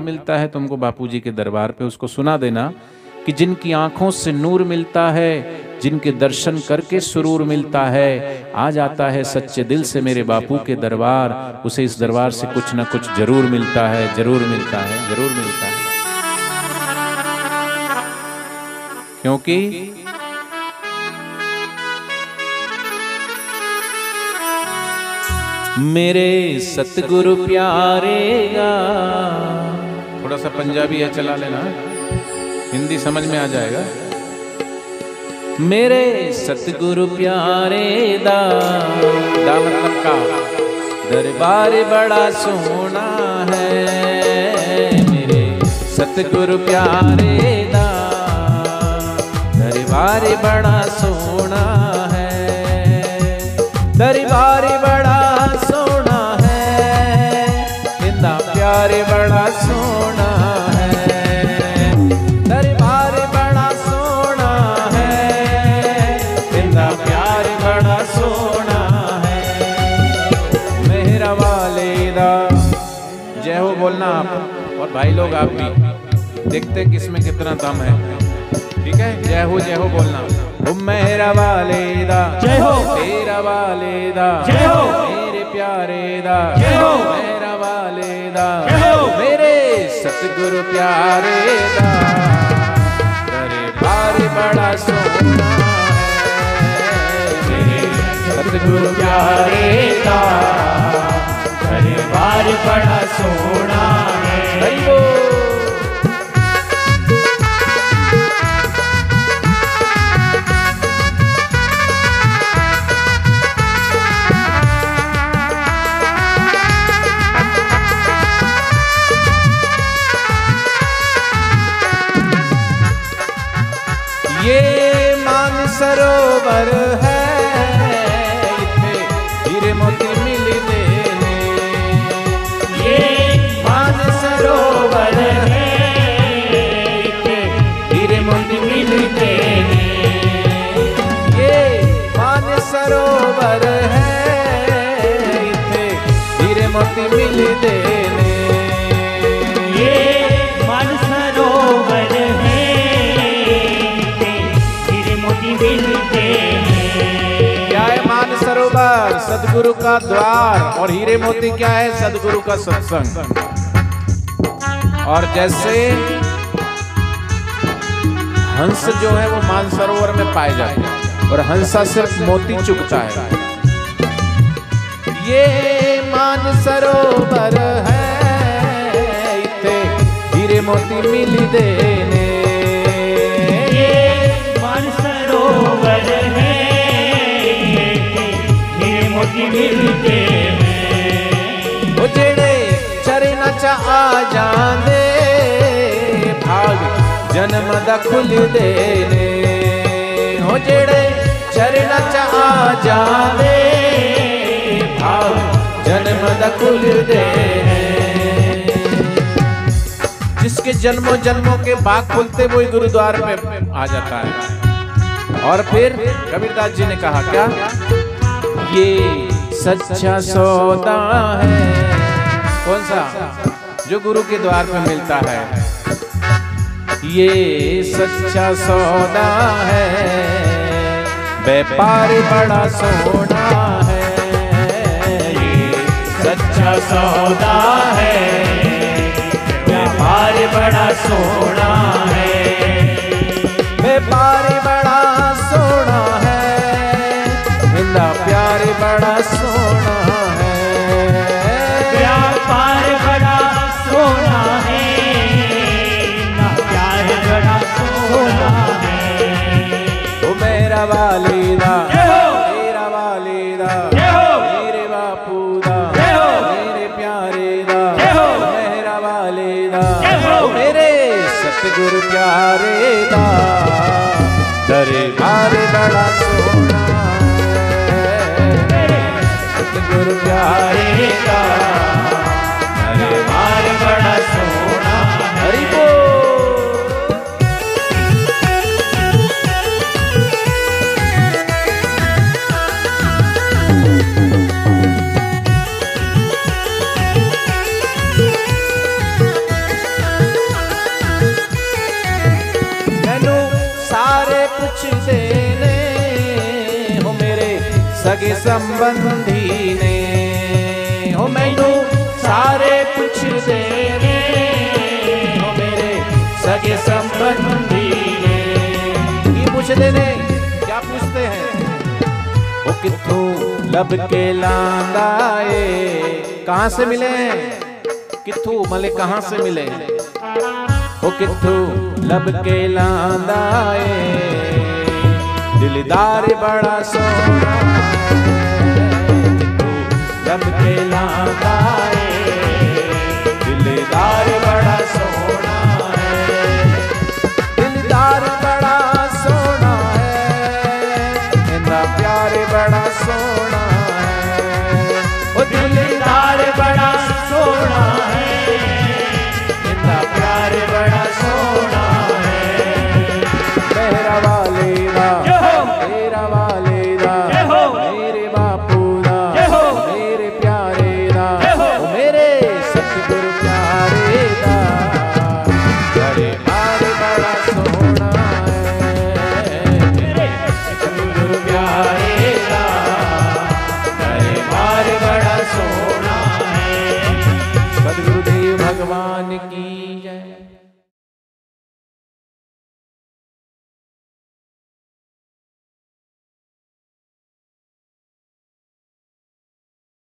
मिलता है तुमको बापूजी के दरबार पे? उसको सुना देना कि जिनकी आँखों से नूर मिलता है, जिनके दर्शन करके सुरूर मिलता है, आ जाता है सच्चे दिल से मेरे बापू के दरबार। उसे इस दरबार से कुछ ना कुछ ज़रूर मिलता है, ज़रूर मिलता है, ज़रूर मिलता है। क्योंकि मेरे सतगुरु प्यारे गा थोड़ा सा पंजाबी है चला लेना। हिंदी समझ में आ जाएगा। मेरे सतगुरु प्यारे दा दा मतलब का? दरबार बड़ा सोना है। मेरे सतगुरु प्यारे दा, दरबार बड़ा सोना है। दरबार बड़ा सोना है। इंदा प्यारे बड़ा और भाई लोग आप भी देखते किसमें कितना दम है। ठीक है? जय हो जय हो बोलना। ओ मेरा वाले दा जय हो। तेरा वाले दा जय हो। मेरे प्यारे दा। जय हो। मेरा वाले दा जय हो। मेरे सतगुरु प्यारे दा। तेरे बार बड़ा सोना है। सतगुरु प्यारे सरोवर है। इथे मोती मिलते ने ये मान सरोवर है। इथे मिलते ये सरोवर है। मिलते सदगुरु का द्वार और हीरे मोती क्या है? सदगुरु का सत्संग। और जैसे हंस जो है, वो मानसरोवर में पाए जाते हैं। और हंसा सिर्फ़ मोती चुगता है। ये मानसरोवर है हीरे मोती मिल देने। ਚ ਆ ਜਾਂਦੇ ਭਾਗ ਜਨਮ ਦਾ ਖੁੱਲਦੇ ਨੇ ਉਹ ਜਿਹੜੇ ਚਰਨ ਚ ਆ ਜਾਂਦੇ ਭਾਗ ਜਨਮ ਦਾ ਖੁੱਲਦੇ ਨੇ जिसके जन्मों जन्मों के बाग खुलते वही गुरुद्वार पे आ जाता है और फिर कबीरदास जी ने कहा क्या ये सच्चा सौदा है। कौन सा? जो गुरु के द्वार पे मिलता है। ये सच्चा सौदा है। व्यापार बड़ा सोना है। ये सच्चा सौदा है। व्यापार बड़ा सोना सतगुरु प्यारे दा। दरबार बड़ा सोना। सतगुरु प्यारे दा। कुछ देने हो मेरे सगे संबंधी ने। हो मैं सारे कुछ देने हो मेरे सगे संबंधी ने। की पूछ देने क्या पूछते हैं? वो कितों लब के लांदाए कहाँ से मिले कितू मले कहाँ से मिले ਉਹ ਕਿੱਥੋਂ ਲੱਭ ਕੇ ਲਾਂਦਾ ਏ? ਦਿਲਦਾਰ ਬੜਾ ਸੋਹਣਾ ਕਿੱਥੋਂ ਲੱਭ ਕੇ ਲਾਂਦਾ भगवान की।